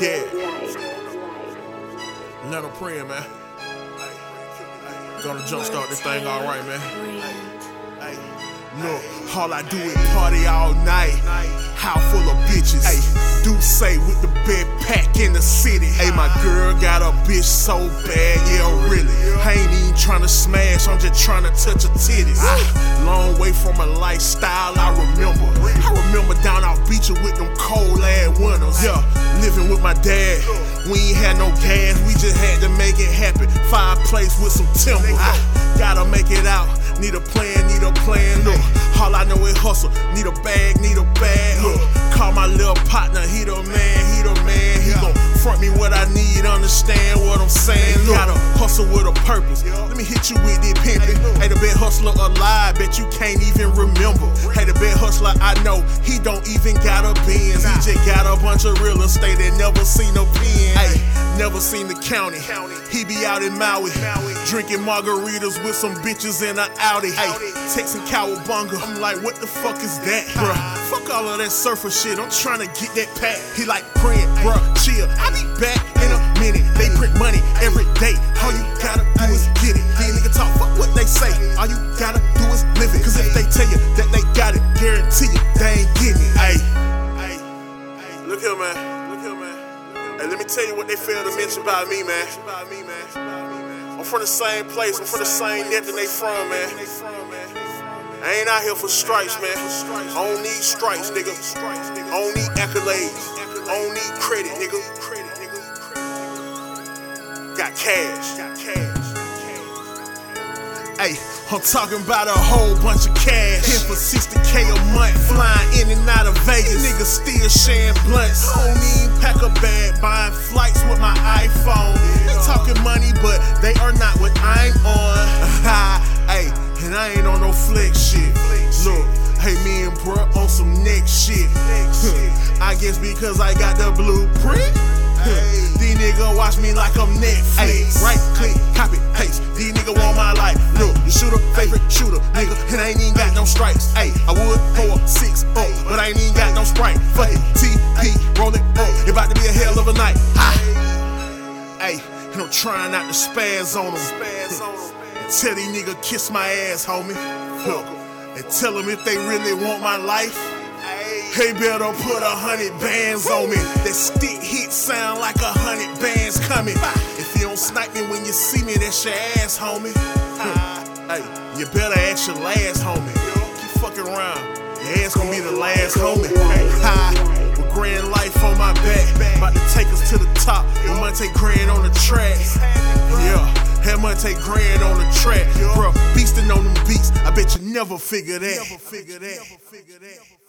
Yeah. Let her praying, man. Gonna jumpstart this thing all right, man. Look, all I do is party all night. House full of bitches. Hey, do say with the bed pack in the city. Hey, my girl got a bitch so bad, yeah, really. I ain't even tryna smash, I'm just tryna touch her titties. Ah, long way from a lifestyle I remember. I remember down out beaching with them cold ass winters. Yeah, living with my dad. We ain't had no gas, we just had to make it happen. Fireplace with some timber. I gotta make it out. Need a plan, need a plan. Look, all I know is hustle. Need a bag, need a bag. Look, call my little partner. He the man, he the front me what I need. Understand what I'm saying? Look, gotta hustle with a purpose. Let me hit you with this pimpin'. Hey, the best hustler alive. Bet you can't even remember. Hey, the best hustler I know. He don't even got a Benz. He just got a bunch of real estate and never seen a pen. Hey, never seen the county. He be out in Maui, drinking margaritas with some bitches in an Audi. Hey, texting cowabunga. I'm like, what the fuck is that, bruh? All of that surfer shit. I'm trying to get that pack. He like praying, bruh, chill. I be back in a minute. They print money every day. All you gotta do is get it. These niggas talk, fuck what they say. All you gotta do is live it. Cause if they tell you that they got it, guarantee you they ain't getting it. Hey, look here, man. Look here, man. Hey, let me tell you what they fail to mention about me, man. I'm from the same place. I'm from the same net that they from, man. I ain't out here for stripes, man. I don't need stripes, nigga. I don't need accolades. I don't need credit, nigga. Got cash. Got. Hey, I'm talking about a whole bunch of cash. Here for 60k a month, flying in and out of Vegas. Niggas still sharing blunts. Don't even pack a bag, buying flights with my iPhone. They talking money, but they are not what I'm on. Look, hey, me and bruh on some next shit. I guess because I got the blueprint. These niggas watch me like I'm Netflix. Ay, right click, copy, paste. These niggas want my life. Look, the shooter, favorite shooter, nigga, and I ain't even got no stripes. Ay, I would pour six up, but I ain't even got no sprite. Fuck it, TP, roll it up. It about to be a hell of a night. Ay, and I'm trying not to spaz on them. Tell these niggas kiss my ass, homie. Look, and tell them if they really want my life. They better put a hundred bands on me. That stick hit sound like a hundred bands coming. If you don't snipe me when you see me, that's your ass, homie. Hey, you better ask your last, homie. Keep fucking around. Your ass gonna be the last, homie. Hi, with grand life on my back. About to take us to the top. With Monte Grand on the track. Yeah. Had take Grand on the track. Bruh, beastin' on them beats. I bet you never figure that. Never figure that.